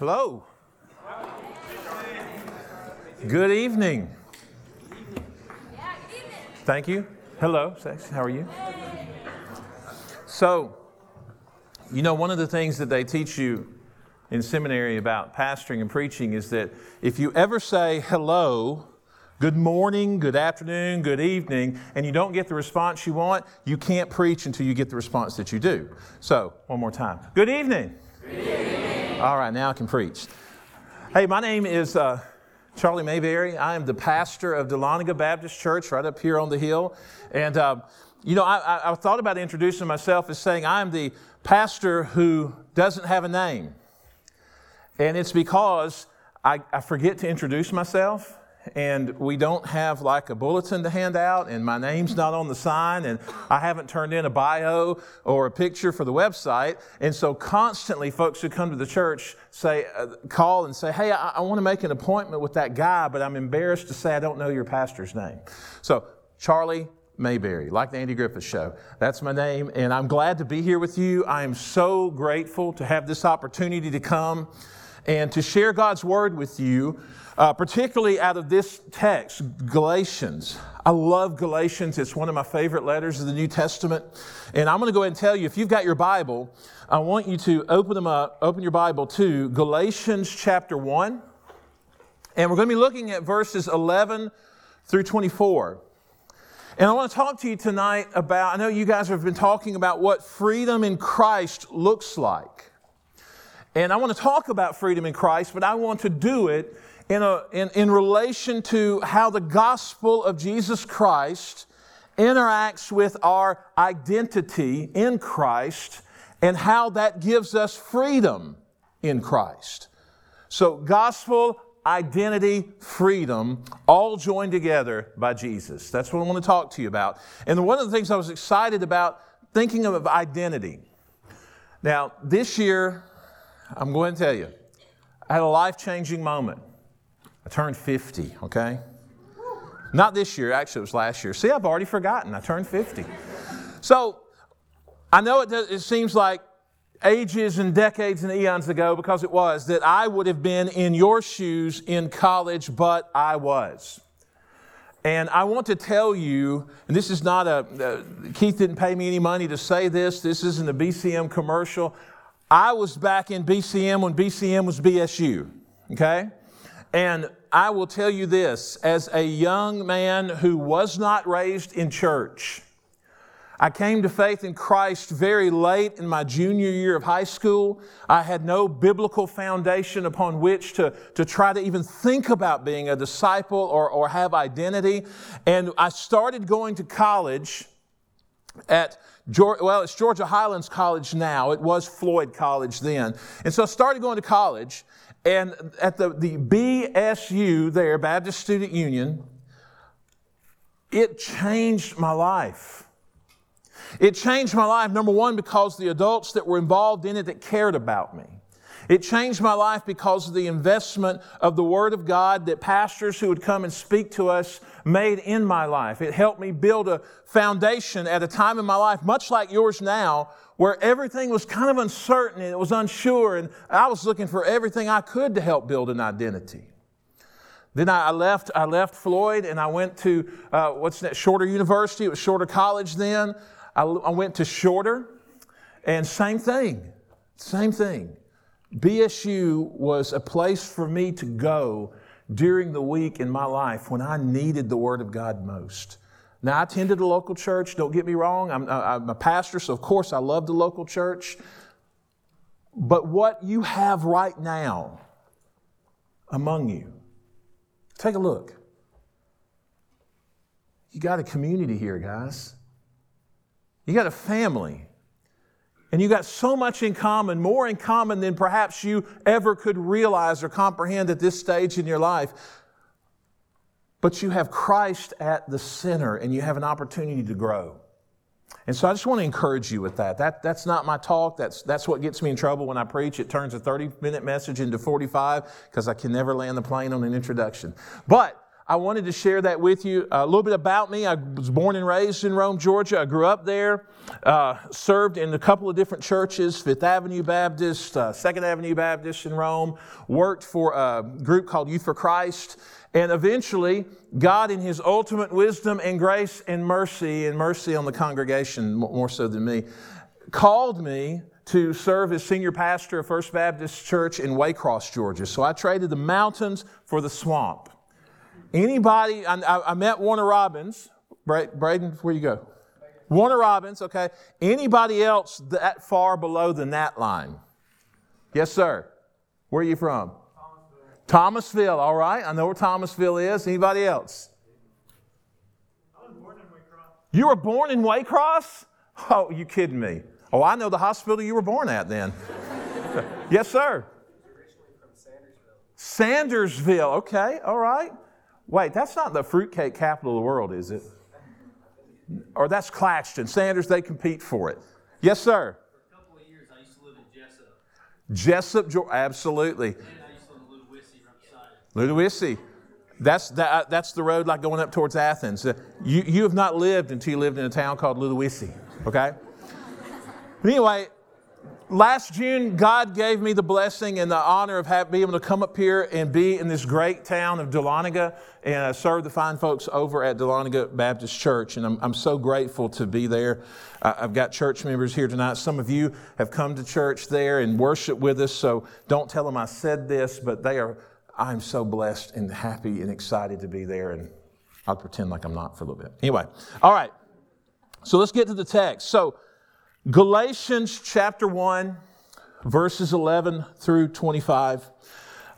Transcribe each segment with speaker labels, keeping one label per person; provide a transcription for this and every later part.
Speaker 1: Hello. Good evening. Thank you. Hello, Sex. How are you? So, you know, one of the things that they teach you in seminary about pastoring and preaching is that if you ever say hello, good morning, good afternoon, good evening, and you don't get the response you want, you can't preach until you get the response that you do. So, one more time. Good evening. Good evening. All right, now I can preach. Hey, my name is uh, Charlie Mayberry. I am the pastor of Dahlonega Baptist Church right up here on the hill. And, uh, you know, I, I, thought about introducing myself as saying I'm the pastor who doesn't have a name. And it's because I, I forget to introduce myself and we don't have like a bulletin to hand out, and my name's not on the sign, and I haven't turned in a bio or a picture for the website. And so, constantly, folks who come to the church say, uh, call and say, Hey, I, I want to make an appointment with that guy, but I'm embarrassed to say I don't know your pastor's name. So, Charlie Mayberry, like the Andy Griffith Show. That's my name, and I'm glad to be here with you. I am so grateful to have this opportunity to come and to share God's Word with you uh, particularly out of this text, Galatians. I love Galatians. It's one of my favorite letters of the New Testament. And I'm going to go ahead and tell you if you've got your Bible, I want you to open them up, open your Bible to Galatians chapter 1. And we're going to be looking at verses 11 through 24. And I want to talk to you tonight about, I know you guys have been talking about what freedom in Christ looks like. And I want to talk about freedom in Christ, but I want to do it in, a, in, in relation to how the gospel of Jesus Christ interacts with our identity in Christ and how that gives us freedom in Christ. So, gospel, identity, freedom, all joined together by Jesus. That's what I want to talk to you about. And one of the things I was excited about thinking of identity. Now, this year, I'm going to tell you, I had a life changing moment. I turned 50, okay? Not this year, actually, it was last year. See, I've already forgotten. I turned 50. So I know it, does, it seems like ages and decades and eons ago, because it was, that I would have been in your shoes in college, but I was. And I want to tell you, and this is not a, uh, Keith didn't pay me any money to say this, this isn't a BCM commercial. I was back in BCM when BCM was BSU, okay? And I will tell you this as a young man who was not raised in church, I came to faith in Christ very late in my junior year of high school. I had no biblical foundation upon which to, to try to even think about being a disciple or, or have identity. And I started going to college at well, it's Georgia Highlands College now. It was Floyd College then. And so I started going to college, and at the, the BSU there, Baptist Student Union, it changed my life. It changed my life, number one, because the adults that were involved in it that cared about me. It changed my life because of the investment of the Word of God that pastors who would come and speak to us made in my life. It helped me build a foundation at a time in my life, much like yours now, where everything was kind of uncertain and it was unsure, and I was looking for everything I could to help build an identity. Then I left, I left Floyd and I went to, uh, what's that, Shorter University. It was Shorter College then. I, I went to Shorter, and same thing, same thing. BSU was a place for me to go during the week in my life when I needed the Word of God most. Now, I attended a local church, don't get me wrong. I'm, I'm a pastor, so of course I love the local church. But what you have right now among you, take a look. You got a community here, guys. You got a family. And you got so much in common, more in common than perhaps you ever could realize or comprehend at this stage in your life. But you have Christ at the center and you have an opportunity to grow. And so I just want to encourage you with that. that that's not my talk. That's, that's what gets me in trouble when I preach. It turns a 30 minute message into 45 because I can never land the plane on an introduction. But I wanted to share that with you. A little bit about me. I was born and raised in Rome, Georgia. I grew up there, uh, served in a couple of different churches Fifth Avenue Baptist, uh, Second Avenue Baptist in Rome, worked for a group called Youth for Christ. And eventually, God, in His ultimate wisdom and grace and mercy, and mercy on the congregation more so than me, called me to serve as senior pastor of First Baptist Church in Waycross, Georgia. So I traded the mountains for the swamp. Anybody, I, I met Warner Robins. Braden, where you go? Warner Robins, okay. Anybody else that far below the gnat line? Yes, sir. Where are you from? Thomasville. Thomasville, all right. I know where Thomasville is. Anybody else?
Speaker 2: I was born in Waycross.
Speaker 1: You were born in Waycross? Oh, you kidding me? Oh, I know the hospital you were born at then. yes, sir. Sandersville. Sandersville. Okay, all right. Wait, that's not the fruitcake capital of the world, is it? Or that's Claxton. Sanders, they compete for it. Yes,
Speaker 2: sir. For a couple of years, I used to live in Jesup.
Speaker 1: Jesup, Georgia. Absolutely.
Speaker 2: And I used to live in Ludowici,
Speaker 1: Ludowici. That's, that, that's the road like going up towards Athens. Uh, you, you have not lived until you lived in a town called Ludowici, okay? But anyway, last June, God gave me the blessing and the honor of being able to come up here and be in this great town of Dahlonega and uh, serve the fine folks over at Dahlonega Baptist Church. And I'm, I'm so grateful to be there. I've got church members here tonight. Some of you have come to church there and worship with us, so don't tell them I said this, but they are, I'm so blessed and happy and excited to be there. And I'll pretend like I'm not for a little bit. Anyway, all right. So let's get to the text. So, Galatians chapter 1, verses 11 through 25.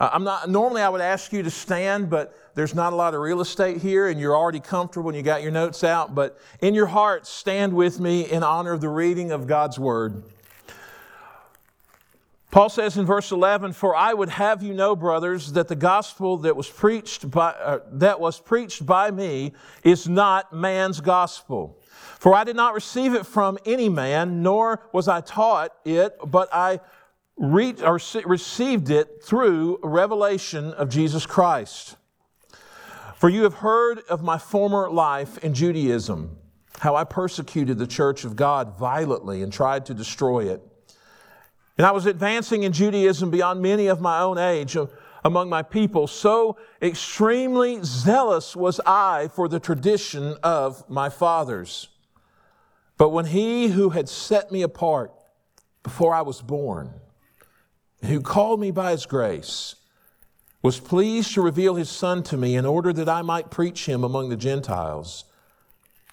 Speaker 1: Uh, I'm not, normally I would ask you to stand, but there's not a lot of real estate here and you're already comfortable and you got your notes out. But in your heart, stand with me in honor of the reading of God's word. Paul says in verse 11, "For I would have you know, brothers, that the gospel that was preached by uh, that was preached by me is not man's gospel." For I did not receive it from any man, nor was I taught it, but I re- or received it through revelation of Jesus Christ. For you have heard of my former life in Judaism, how I persecuted the church of God violently and tried to destroy it. And I was advancing in Judaism beyond many of my own age uh, among my people. So extremely zealous was I for the tradition of my fathers. But when he who had set me apart before I was born, who called me by his grace, was pleased to reveal his Son to me in order that I might preach him among the Gentiles,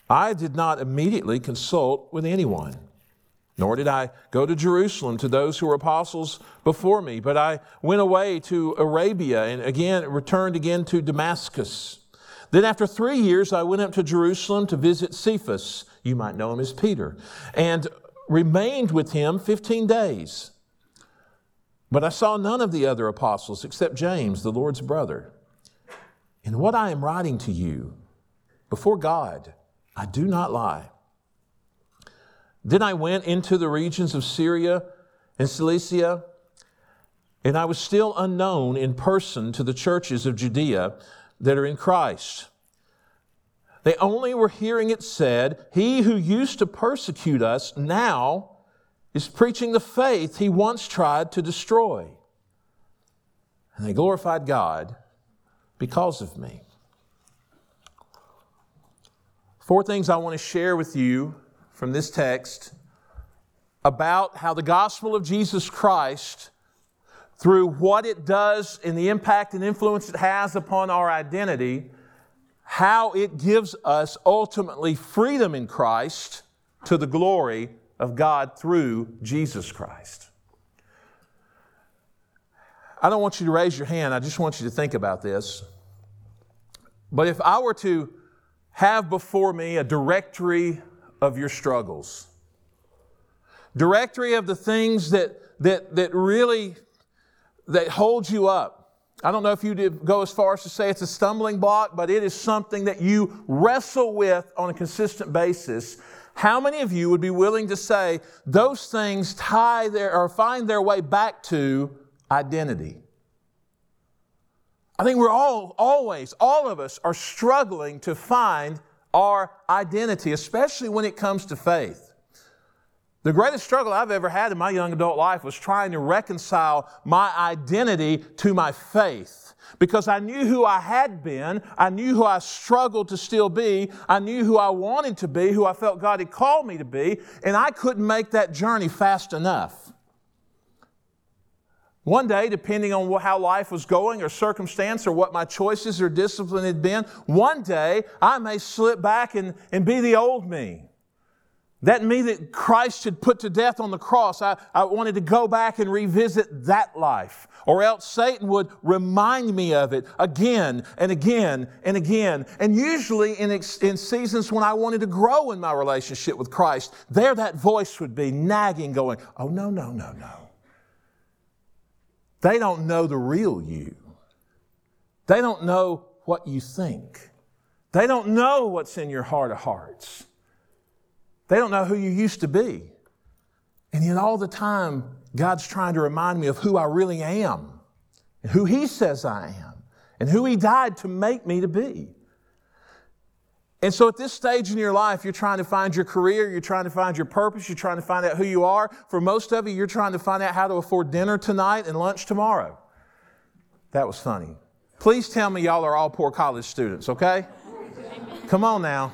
Speaker 1: I did not immediately consult with anyone. Nor did I go to Jerusalem to those who were apostles before me, but I went away to Arabia and again returned again to Damascus. Then after three years, I went up to Jerusalem to visit Cephas you might know him as Peter, and remained with him 15 days. But I saw none of the other apostles except James, the Lord's brother. In what I am writing to you, before God, I do not lie. Then I went into the regions of Syria and Cilicia, and I was still unknown in person to the churches of Judea that are in Christ. They only were hearing it said, He who used to persecute us now is preaching the faith he once tried to destroy. And they glorified God because of me. Four things I want to share with you from this text about how the gospel of Jesus Christ, through what it does and the impact and influence it has upon our identity, how it gives us ultimately freedom in Christ to the glory of God through Jesus Christ. I don't want you to raise your hand, I just want you to think about this. But if I were to have before me a directory of your struggles, directory of the things that, that, that really that hold you up, I don't know if you go as far as to say it's a stumbling block, but it is something that you wrestle with on a consistent basis. How many of you would be willing to say those things tie their or find their way back to identity? I think we're all, always, all of us are struggling to find our identity, especially when it comes to faith. The greatest struggle I've ever had in my young adult life was trying to reconcile my identity to my faith. Because I knew who I had been, I knew who I struggled to still be, I knew who I wanted to be, who I felt God had called me to be, and I couldn't make that journey fast enough. One day, depending on how life was going or circumstance or what my choices or discipline had been, one day I may slip back and, and be the old me. That me that Christ had put to death on the cross, I, I wanted to go back and revisit that life. Or else Satan would remind me of it again and again and again. And usually in, in seasons when I wanted to grow in my relationship with Christ, there that voice would be nagging, going, Oh, no, no, no, no. They don't know the real you. They don't know what you think. They don't know what's in your heart of hearts. They don't know who you used to be. And yet, all the time, God's trying to remind me of who I really am, and who He says I am, and who He died to make me to be. And so at this stage in your life, you're trying to find your career, you're trying to find your purpose, you're trying to find out who you are. For most of you, you're trying to find out how to afford dinner tonight and lunch tomorrow. That was funny. Please tell me y'all are all poor college students, okay? Come on now.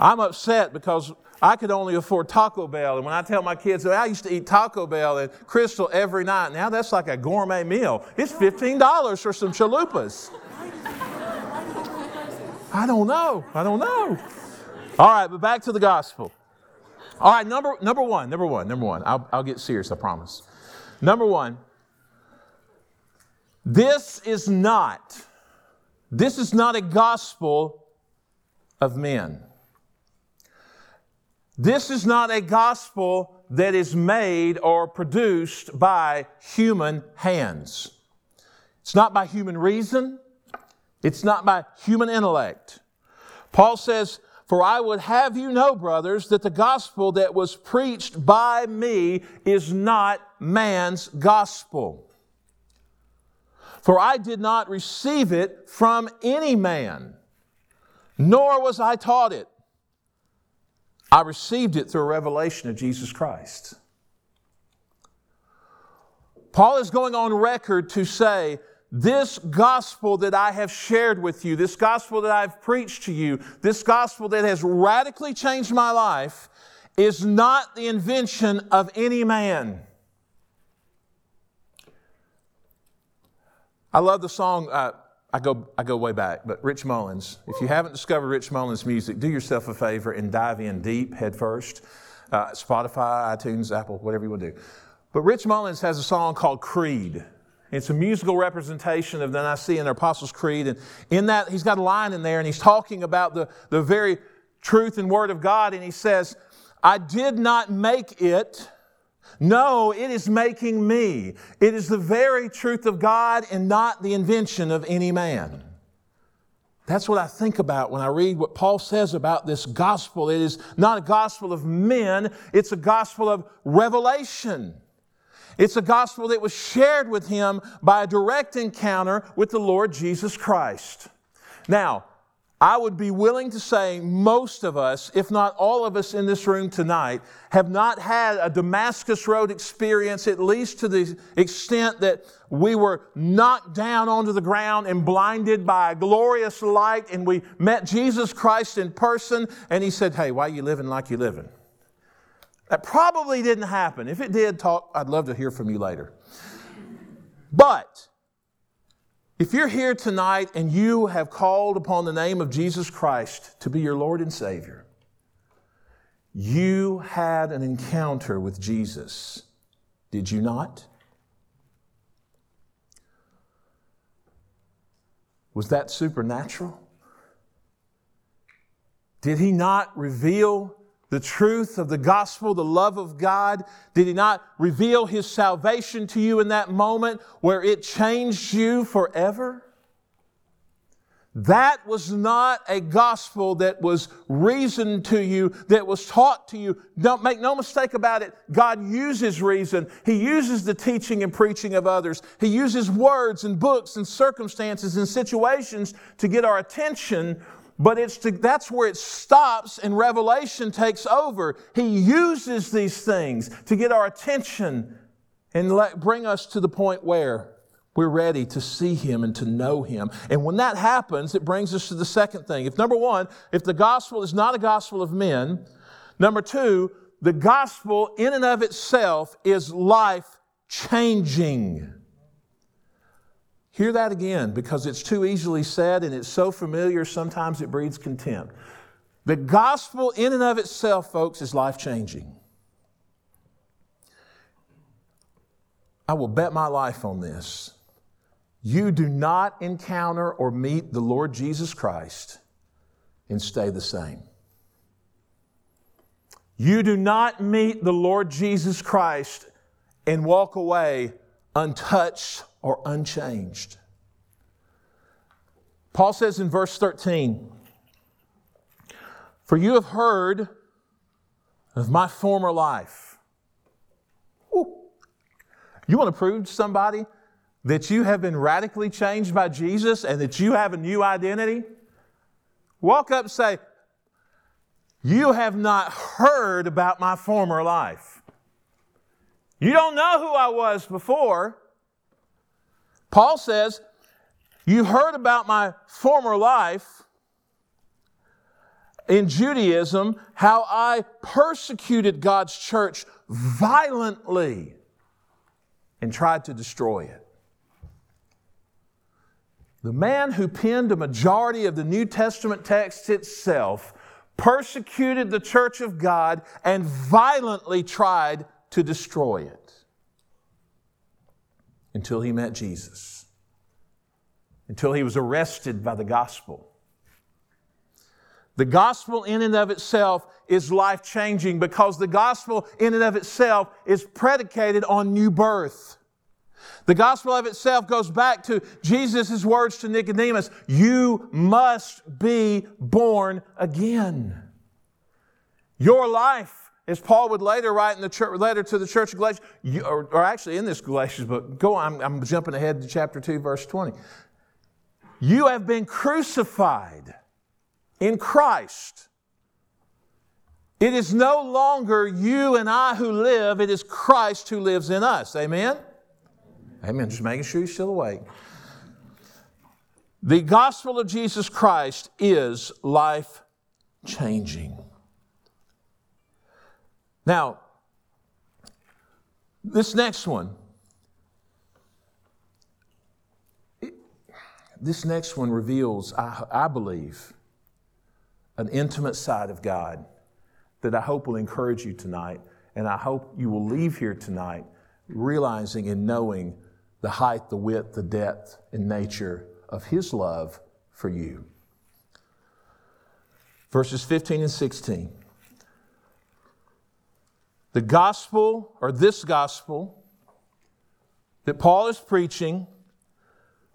Speaker 1: I'm upset because I could only afford Taco Bell. And when I tell my kids, I used to eat Taco Bell and Krystal every night, now that's like a gourmet meal. It's $15 for some chalupas. I don't know. I don't know. All right, but back to the gospel. All right, number, number one, number one, number one. I'll, I'll get serious, I promise. Number one, this is not, this is not a gospel of men. This is not a gospel that is made or produced by human hands. It's not by human reason. It's not by human intellect. Paul says, For I would have you know, brothers, that the gospel that was preached by me is not man's gospel. For I did not receive it from any man, nor was I taught it. I received it through a revelation of Jesus Christ. Paul is going on record to say this gospel that I have shared with you, this gospel that I've preached to you, this gospel that has radically changed my life, is not the invention of any man. I love the song. Uh, I go, I go way back, but Rich Mullins. If you haven't discovered Rich Mullins' music, do yourself a favor and dive in deep, headfirst. Uh, Spotify, iTunes, Apple, whatever you want to do. But Rich Mullins has a song called Creed. It's a musical representation of the Nicene Apostles' Creed. And in that, he's got a line in there, and he's talking about the, the very truth and word of God. And he says, I did not make it. No, it is making me. It is the very truth of God and not the invention of any man. That's what I think about when I read what Paul says about this gospel. It is not a gospel of men, it's a gospel of revelation. It's a gospel that was shared with him by a direct encounter with the Lord Jesus Christ. Now, I would be willing to say most of us, if not all of us in this room tonight, have not had a Damascus Road experience, at least to the extent that we were knocked down onto the ground and blinded by a glorious light, and we met Jesus Christ in person, and He said, Hey, why are you living like you're living? That probably didn't happen. If it did, talk, I'd love to hear from you later. But if you're here tonight and you have called upon the name of Jesus Christ to be your Lord and Savior, you had an encounter with Jesus, did you not? Was that supernatural? Did he not reveal the truth of the gospel, the love of God? Did He not reveal His salvation to you in that moment where it changed you forever? That was not a gospel that was reasoned to you, that was taught to you. Don't make no mistake about it. God uses reason. He uses the teaching and preaching of others. He uses words and books and circumstances and situations to get our attention, but it's to, that's where it stops and revelation takes over. He uses these things to get our attention and let, bring us to the point where we're ready to see him and to know him. And when that happens, it brings us to the second thing. If number one, if the gospel is not a gospel of men, number two, the gospel in and of itself is life changing. Hear that again because it's too easily said and it's so familiar, sometimes it breeds contempt. The gospel in and of itself, folks, is life changing. I will bet my life on this you do not encounter or meet the Lord Jesus Christ and stay the same. You do not meet the Lord Jesus Christ and walk away untouched or unchanged. Paul says in verse 13, For you have heard of my former life. Ooh. You want to prove to somebody that you have been radically changed by Jesus and that you have a new identity, walk up and say, You have not heard about my former life. You don't know who I was before. Paul says, You heard about my former life in Judaism, how I persecuted God's church violently and tried to destroy it. The man who penned a majority of the New Testament text itself persecuted the church of God and violently tried to destroy it until he met Jesus, until he was arrested by the gospel. The gospel, in and of itself, is life changing because the gospel, in and of itself, is predicated on new birth. The gospel of itself goes back to Jesus' words to Nicodemus You must be born again. Your life, as Paul would later write in the church, letter to the church of Galatians, you, or, or, actually in this Galatians book, go on, I'm, I'm jumping ahead to chapter 2, verse 20. You have been crucified in Christ. It is no longer you and I who live, it is Christ who lives in us. Amen? Amen. Just making sure you're still awake. The gospel of Jesus Christ is life changing. Now, this next one, this next one reveals, I, I, believe, an intimate side of God that I hope will encourage you tonight. And I hope you will leave here tonight realizing and knowing the height, the width, the depth, and nature of His love for you. Verses 15 and 16. The gospel, or this gospel, that Paul is preaching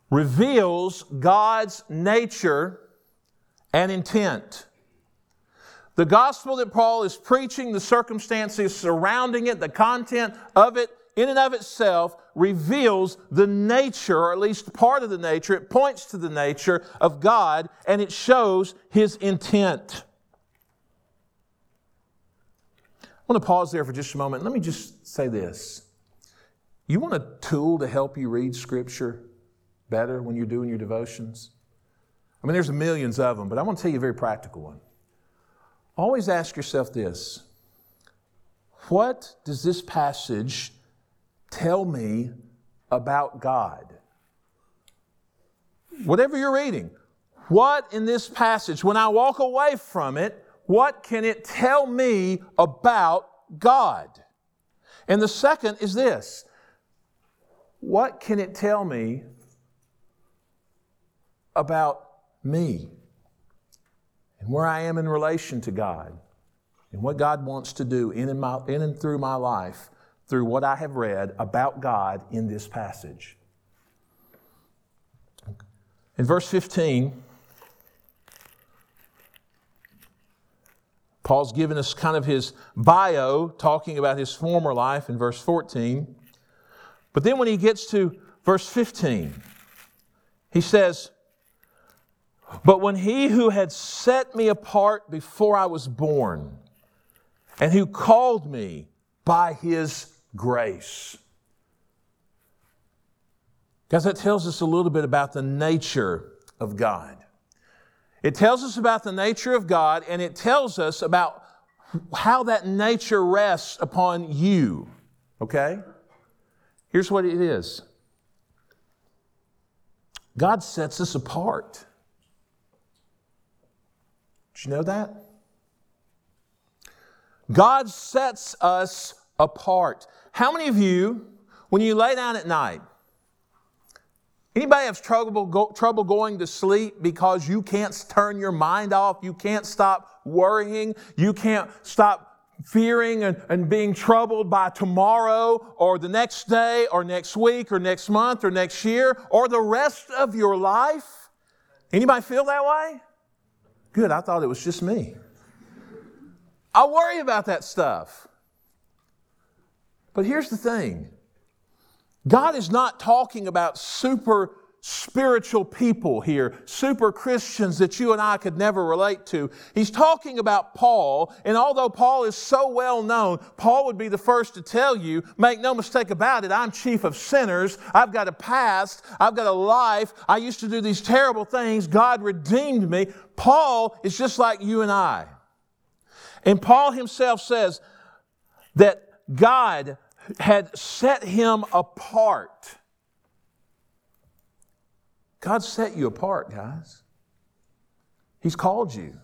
Speaker 1: reveals God's nature and intent. The gospel that Paul is preaching, the circumstances surrounding it, the content of it, in and of itself reveals the nature, or at least part of the nature, it points to the nature of God and it shows His intent. I want to pause there for just a moment. Let me just say this. You want a tool to help you read Scripture better when you're doing your devotions? I mean, there's millions of them, but I want to tell you a very practical one. Always ask yourself this What does this passage tell me about God. Whatever you're reading, what in this passage, when I walk away from it, what can it tell me about God? And the second is this what can it tell me about me and where I am in relation to God and what God wants to do in and, my, in and through my life through what I have read about God in this passage. In verse 15, Paul's given us kind of his bio, talking about his former life in verse 14. But then when he gets to verse 15, he says, But when he who had set me apart before I was born, and who called me by his grace. Guys, that tells us a little bit about the nature of God. It tells us about the nature of God, and it tells us about how that nature rests upon you. Okay? Here's what it is God sets us apart. Did you know that? God sets us apart. How many of you, when you lay down at night, anybody have trouble, go, trouble going to sleep because you can't turn your mind off, you can't stop worrying, you can't stop fearing and, and being troubled by tomorrow or the next day or next week or next month or next year or the rest of your life? Anybody feel that way? Good, I thought it was just me. I worry about that stuff. But here's the thing God is not talking about super spiritual people here, super Christians that you and I could never relate to. He's talking about Paul, and although Paul is so well known, Paul would be the first to tell you, make no mistake about it, I'm chief of sinners. I've got a past. I've got a life. I used to do these terrible things. God redeemed me. Paul is just like you and I. And Paul himself says that God had set him apart. God set you apart, guys. He's called you.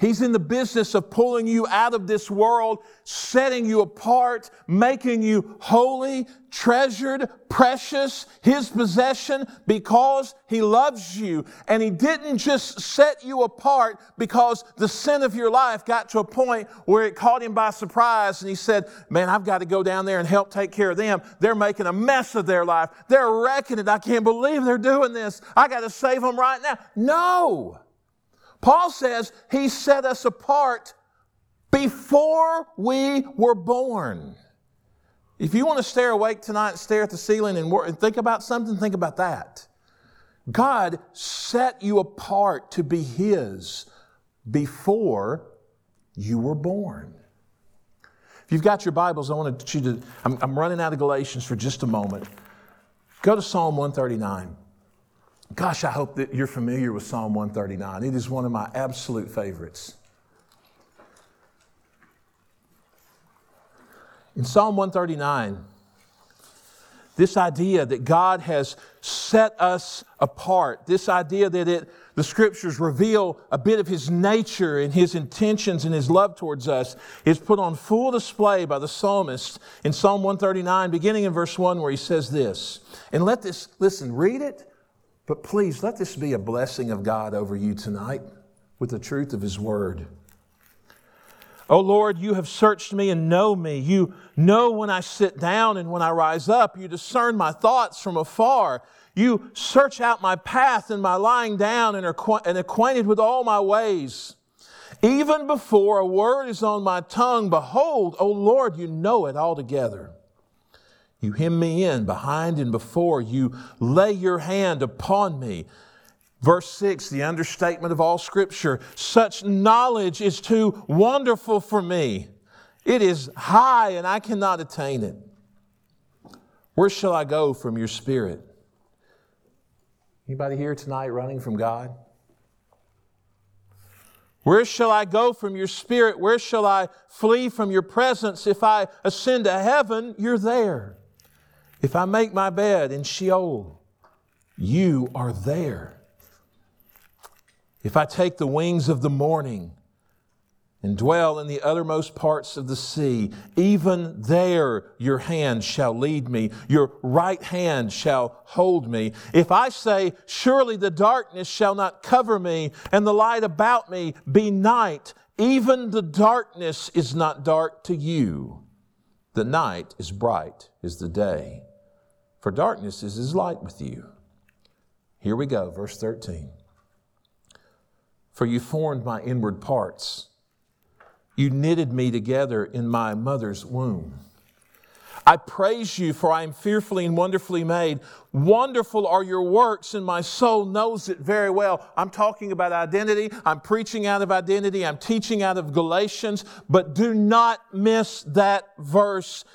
Speaker 1: He's in the business of pulling you out of this world, setting you apart, making you holy, treasured, precious, His possession because He loves you. And He didn't just set you apart because the sin of your life got to a point where it caught Him by surprise and He said, Man, I've got to go down there and help take care of them. They're making a mess of their life. They're wrecking it. I can't believe they're doing this. I got to save them right now. No. Paul says he set us apart before we were born. If you want to stare awake tonight stare at the ceiling and, work, and think about something, think about that. God set you apart to be His before you were born. If you've got your Bibles, I want you to, I'm, I'm running out of Galatians for just a moment. Go to Psalm 139. Gosh, I hope that you're familiar with Psalm 139. It is one of my absolute favorites. In Psalm 139, this idea that God has set us apart, this idea that it, the scriptures reveal a bit of His nature and His intentions and His love towards us, is put on full display by the psalmist in Psalm 139, beginning in verse 1, where he says this. And let this, listen, read it but please let this be a blessing of God over you tonight with the truth of His Word. O oh Lord, you have searched me and know me. You know when I sit down and when I rise up. You discern my thoughts from afar. You search out my path and my lying down and are and acquainted with all my ways. Even before a word is on my tongue, behold, O Lord, you know it altogether. You hem me in behind and before. You lay your hand upon me. Verse 6, the understatement of all Scripture such knowledge is too wonderful for me. It is high and I cannot attain it. Where shall I go from your Spirit? Anybody here tonight running from God? Where shall I go from your spirit? Where shall I flee from your presence? If I ascend to heaven, you're there. If I make my bed in Sheol, you are there. If I take the wings of the morning and dwell in the uttermost parts of the sea, even there your hand shall lead me, your right hand shall hold me. If I say, Surely the darkness shall not cover me, and the light about me be night, even the darkness is not dark to you. The night is bright as the day for darkness is as light with you. Here we go, verse 13. For you formed my inward parts. You knitted me together in my mother's womb. I praise you, for I am fearfully and wonderfully made. Wonderful are your works, and my soul knows it very well. I'm talking about identity. I'm preaching out of identity. I'm teaching out of Galatians, but do not miss that verse.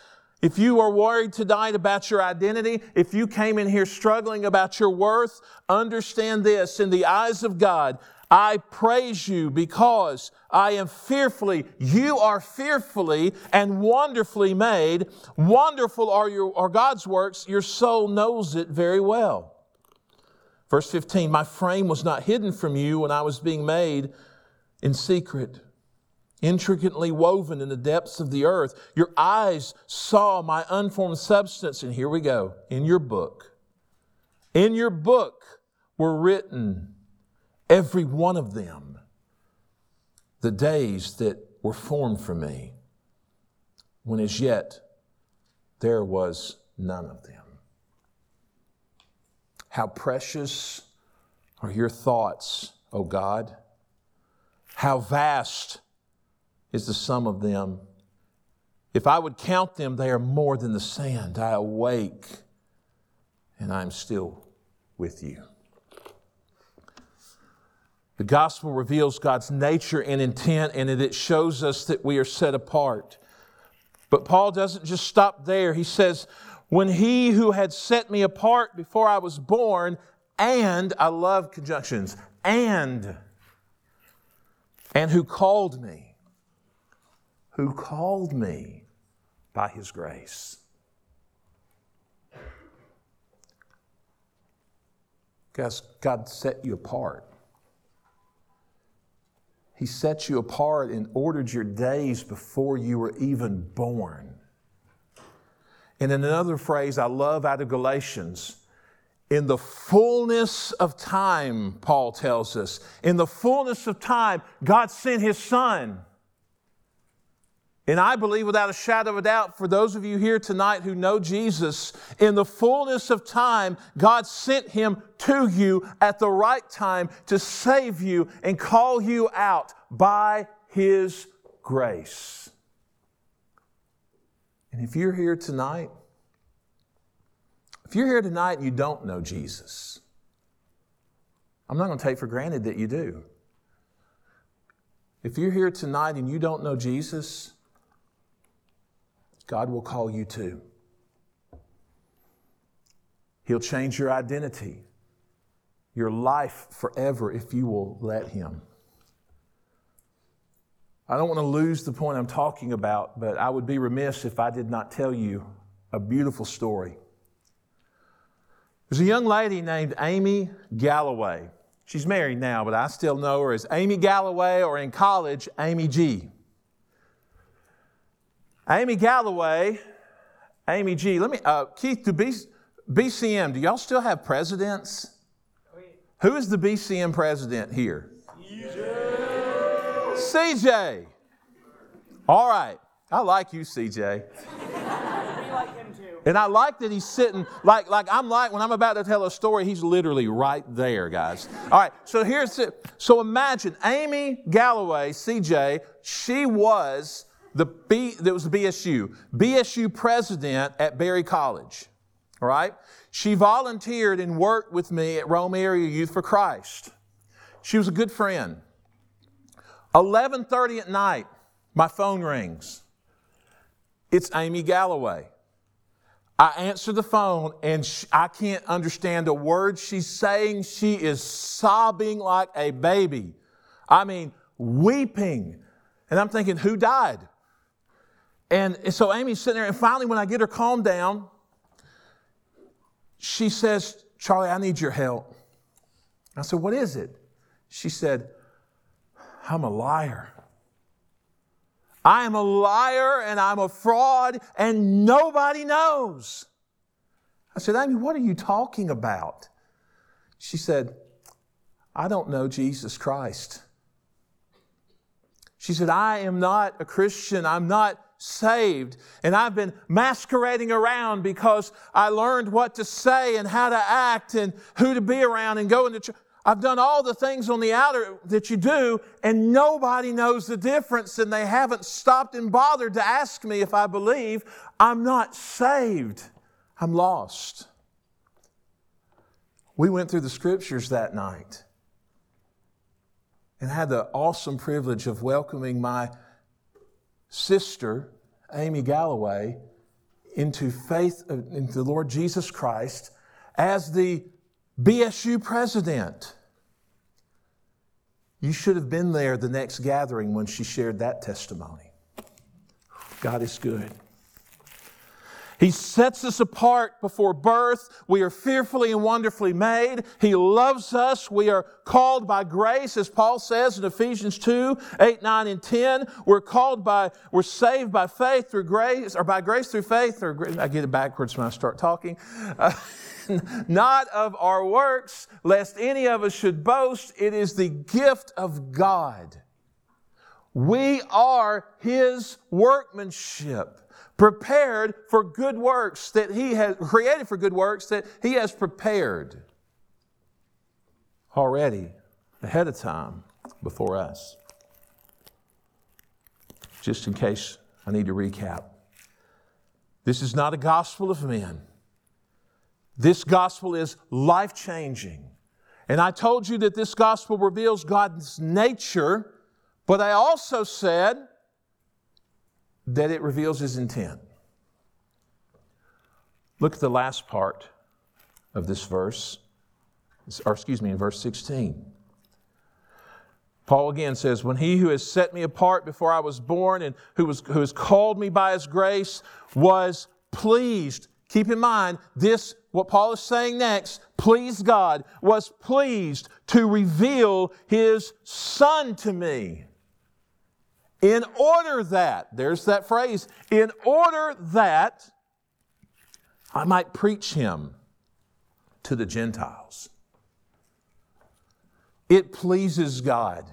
Speaker 1: If you are worried tonight about your identity, if you came in here struggling about your worth, understand this in the eyes of God, I praise you because I am fearfully, you are fearfully and wonderfully made. Wonderful are, your, are God's works. Your soul knows it very well. Verse 15 My frame was not hidden from you when I was being made in secret, intricately woven in the depths of the earth. Your eyes saw my unformed substance. And here we go in your book. In your book were written every one of them, the days that were formed for me, when as yet there was none of them. How precious are your thoughts, O God? How vast is the sum of them? If I would count them, they are more than the sand. I awake and I'm still with you. The gospel reveals God's nature and intent, and it shows us that we are set apart. But Paul doesn't just stop there. He says, When he who had set me apart before I was born, and I love conjunctions, and, and who called me, who called me by his grace. Guys, God set you apart. He set you apart and ordered your days before you were even born. And in another phrase I love out of Galatians, in the fullness of time, Paul tells us, in the fullness of time, God sent His Son and I believe without a shadow of a doubt, for those of you here tonight who know Jesus, in the fullness of time, God sent him to you at the right time to save you and call you out by his grace. And if you're here tonight, if you're here tonight and you don't know Jesus, I'm not going to take for granted that you do. If you're here tonight and you don't know Jesus, God will call you to. He'll change your identity, your life forever if you will let Him. I don't want to lose the point I'm talking about, but I would be remiss if I did not tell you a beautiful story. There's a young lady named Amy Galloway. She's married now, but I still know her as Amy Galloway or in college, Amy G. Amy Galloway, Amy G. Let me, uh, Keith, do B, BCM, do y'all still have presidents? Who is the BCM president here? CJ. CJ. All right. I like you, CJ. And I like that he's sitting like like I'm like when I'm about to tell a story, he's literally right there, guys. All right, so here's it. So imagine Amy Galloway, CJ, she was the B, that was the BSU, BSU president at Berry College. All right? She volunteered and worked with me at Rome Area Youth for Christ. She was a good friend. 11:30 at night, my phone rings. It's Amy Galloway. I answer the phone and she, I can't understand a word she's saying. She is sobbing like a baby. I mean, weeping. And I'm thinking, who died? And so Amy's sitting there, and finally, when I get her calmed down, she says, Charlie, I need your help. I said, What is it? She said, I'm a liar. I am a liar and I'm a fraud and nobody knows. I said, Amy, what are you talking about? She said, I don't know Jesus Christ. She said, I am not a Christian. I'm not saved. And I've been masquerading around because I learned what to say and how to act and who to be around and go into church. I've done all the things on the outer that you do, and nobody knows the difference, and they haven't stopped and bothered to ask me if I believe. I'm not saved, I'm lost. We went through the scriptures that night and had the awesome privilege of welcoming my sister, Amy Galloway, into faith uh, into the Lord Jesus Christ as the BSU president. You should have been there the next gathering when she shared that testimony. God is good. He sets us apart before birth. We are fearfully and wonderfully made. He loves us. We are called by grace, as Paul says in Ephesians 2 8, 9, and 10. We're called by, we're saved by faith through grace, or by grace through faith, or I get it backwards when I start talking. Uh, not of our works, lest any of us should boast. It is the gift of God. We are His workmanship prepared for good works that he has created for good works that he has prepared already ahead of time before us. Just in case I need to recap. This is not a gospel of men. This gospel is life changing. And I told you that this gospel reveals God's nature, but I also said that it reveals his intent. Look at the last part of this verse, or excuse me, in verse 16. Paul again says, When he who has set me apart before I was born and who, was, who has called me by his grace was pleased. Keep in mind, this, what Paul is saying next, pleased God, was pleased to reveal his son to me. In order that, there's that phrase, in order that I might preach him to the Gentiles. It pleases God.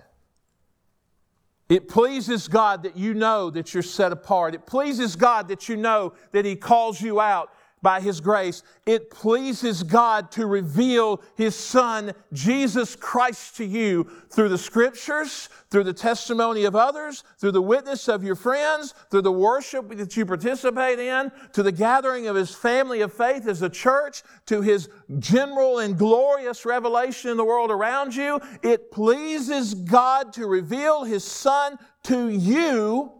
Speaker 1: It pleases God that you know that you're set apart. It pleases God that you know that He calls you out by His grace. It pleases God to reveal His Son, Jesus Christ, to you through the Scriptures, through the testimony of others, through the witness of your friends, through the worship that you participate in, to the gathering of His family of faith as a church, to His general and glorious revelation in the world around you. It pleases God to reveal His Son to you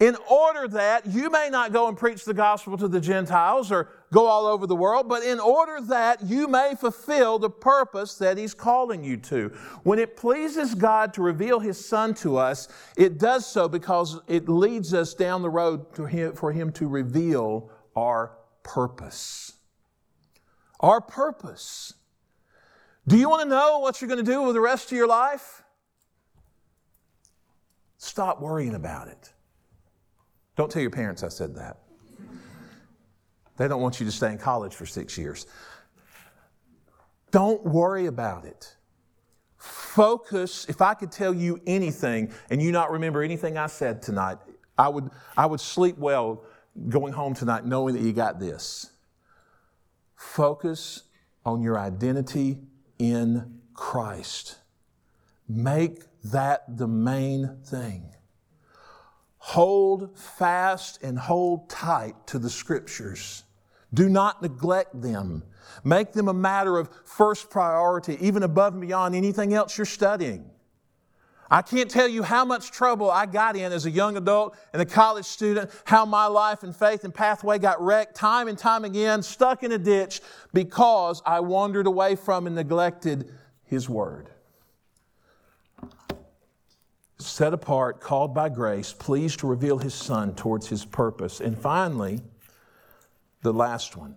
Speaker 1: in order that you may not go and preach the gospel to the Gentiles or go all over the world, but in order that you may fulfill the purpose that He's calling you to. When it pleases God to reveal His Son to us, it does so because it leads us down the road him, for Him to reveal our purpose. Our purpose. Do you want to know what you're going to do with the rest of your life? Stop worrying about it. Don't tell your parents I said that. They don't want you to stay in college for six years. Don't worry about it. Focus. If I could tell you anything and you not remember anything I said tonight, I would, I would sleep well going home tonight knowing that you got this. Focus on your identity in Christ. Make that the main thing hold fast and hold tight to the scriptures. Do not neglect them. Make them a matter of first priority, even above and beyond anything else you're studying. I can't tell you how much trouble I got in as a young adult and a college student, how my life and faith and pathway got wrecked time and time again, stuck in a ditch because I wandered away from and neglected His Word set apart, called by grace, pleased to reveal his son towards his purpose. And finally, the last one.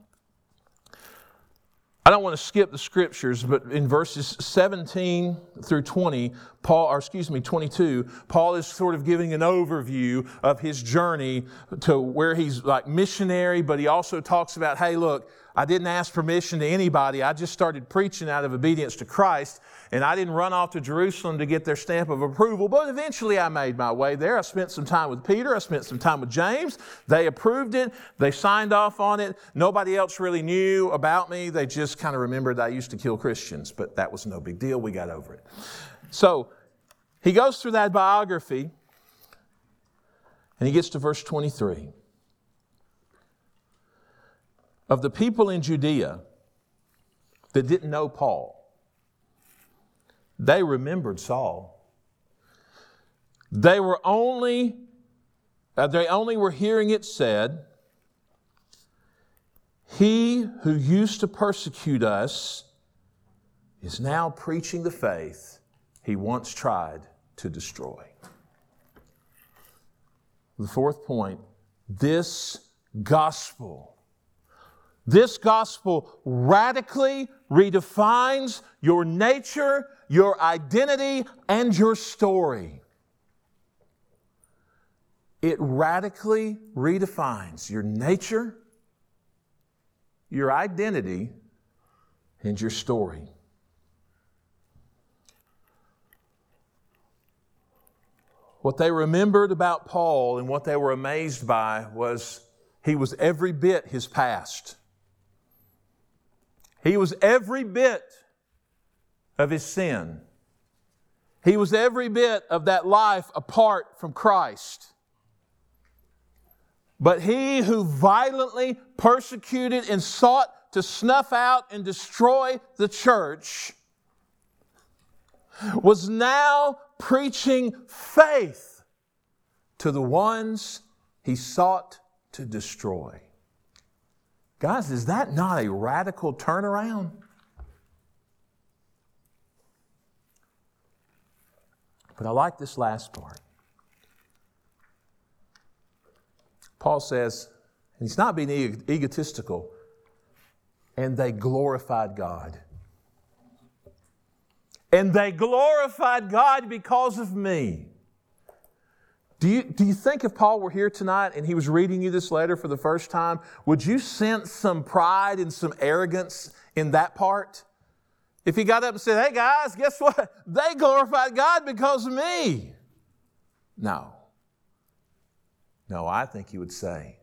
Speaker 1: I don't want to skip the scriptures, but in verses 17 through 20, Paul, or excuse me, 22, Paul is sort of giving an overview of his journey to where he's like missionary, but he also talks about, hey, look, I didn't ask permission to anybody. I just started preaching out of obedience to Christ, and I didn't run off to Jerusalem to get their stamp of approval. But eventually I made my way there. I spent some time with Peter, I spent some time with James. They approved it, they signed off on it. Nobody else really knew about me. They just kind of remembered I used to kill Christians, but that was no big deal. We got over it. So he goes through that biography, and he gets to verse 23 of the people in Judea that didn't know Paul, they remembered Saul. They were only, uh, they only were hearing it said, He who used to persecute us is now preaching the faith he once tried to destroy. The fourth point this gospel this gospel radically redefines your nature, your identity, and your story. It radically redefines your nature, your identity, and your story. What they remembered about Paul and what they were amazed by was he was every bit his past. He was every bit of his sin. He was every bit of that life apart from Christ. But he who violently persecuted and sought to snuff out and destroy the church was now preaching faith to the ones he sought to destroy. Guys, is that not a radical turnaround? But I like this last part. Paul says, and he's not being egotistical, and they glorified God. And they glorified God because of me. Do you, do you think if Paul were here tonight and he was reading you this letter for the first time, would you sense some pride and some arrogance in that part? If he got up and said, Hey guys, guess what? They glorified God because of me. No. No, I think he would say,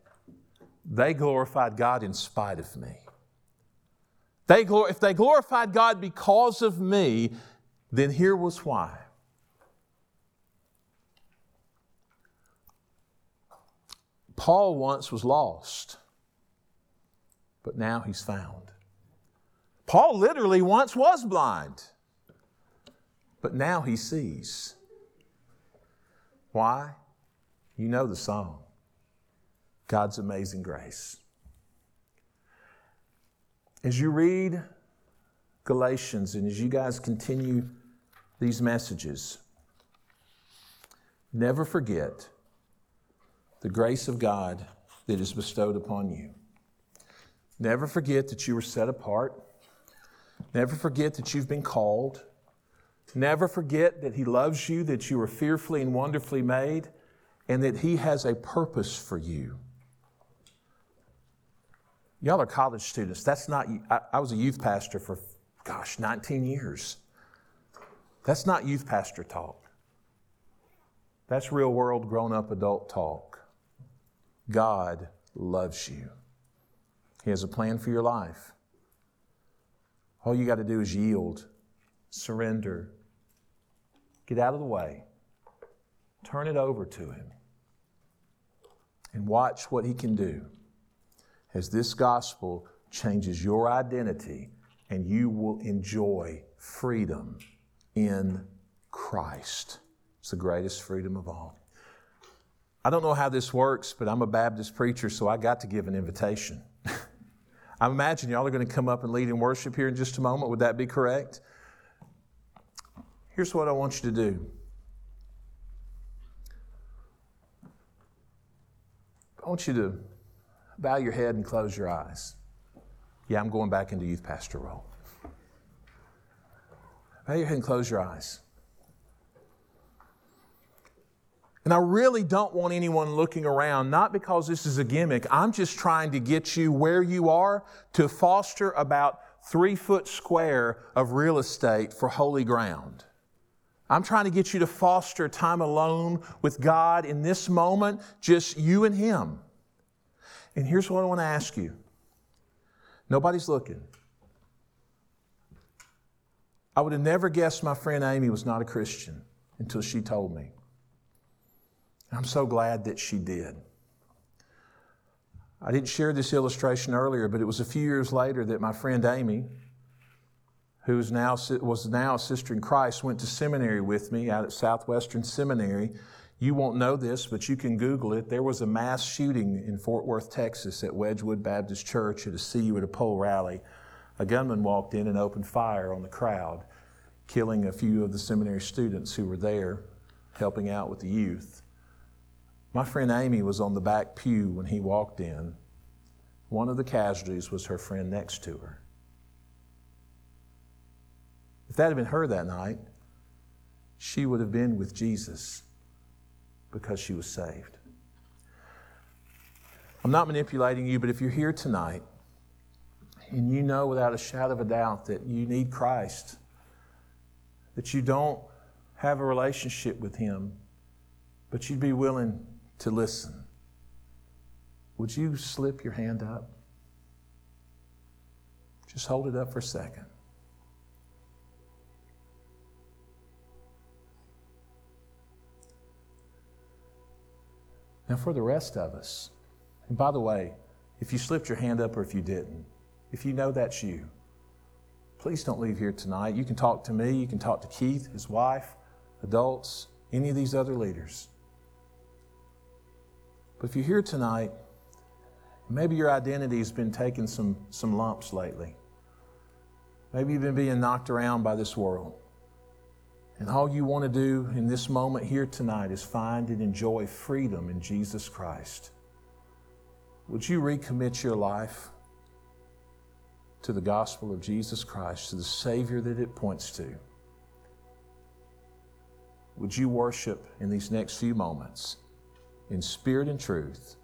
Speaker 1: They glorified God in spite of me. They, if they glorified God because of me, then here was why. Paul once was lost, but now he's found. Paul literally once was blind, but now he sees. Why? You know the song God's Amazing Grace. As you read Galatians and as you guys continue these messages, never forget the grace of God that is bestowed upon you. Never forget that you were set apart. Never forget that you've been called. Never forget that He loves you, that you are fearfully and wonderfully made, and that He has a purpose for you. Y'all are college students. That's not, I, I was a youth pastor for, gosh, 19 years. That's not youth pastor talk. That's real world grown up adult talk. God loves you. He has a plan for your life. All you got to do is yield, surrender, get out of the way, turn it over to Him, and watch what He can do as this gospel changes your identity and you will enjoy freedom in Christ. It's the greatest freedom of all. I don't know how this works, but I'm a Baptist preacher, so I got to give an invitation. I imagine y'all are going to come up and lead in worship here in just a moment. Would that be correct? Here's what I want you to do. I want you to bow your head and close your eyes. Yeah, I'm going back into youth pastor role. Bow your head and close your eyes. And I really don't want anyone looking around, not because this is a gimmick. I'm just trying to get you where you are to foster about three foot square of real estate for holy ground. I'm trying to get you to foster time alone with God in this moment, just you and Him. And here's what I want to ask you nobody's looking. I would have never guessed my friend Amy was not a Christian until she told me. I'm so glad that she did. I didn't share this illustration earlier, but it was a few years later that my friend Amy, who is now, was now a sister in Christ, went to seminary with me out at Southwestern Seminary. You won't know this, but you can Google it. There was a mass shooting in Fort Worth, Texas at Wedgwood Baptist Church at a See You at a Pole rally. A gunman walked in and opened fire on the crowd, killing a few of the seminary students who were there helping out with the youth. My friend Amy was on the back pew when he walked in. One of the casualties was her friend next to her. If that had been her that night, she would have been with Jesus because she was saved. I'm not manipulating you, but if you're here tonight and you know without a shadow of a doubt that you need Christ, that you don't have a relationship with Him, but you'd be willing to listen, would you slip your hand up? Just hold it up for a second. Now, for the rest of us, and by the way, if you slipped your hand up or if you didn't, if you know that's you, please don't leave here tonight. You can talk to me, you can talk to Keith, his wife, adults, any of these other leaders. But if you're here tonight, maybe your identity has been taking some, some lumps lately. Maybe you've been being knocked around by this world. And all you want to do in this moment here tonight is find and enjoy freedom in Jesus Christ. Would you recommit your life to the gospel of Jesus Christ, to the Savior that it points to? Would you worship in these next few moments? In spirit and truth,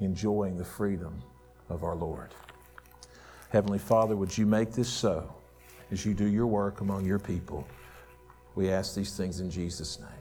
Speaker 1: enjoying the freedom of our Lord. Heavenly Father, would you make this so as you do your work among your people? We ask these things in Jesus' name.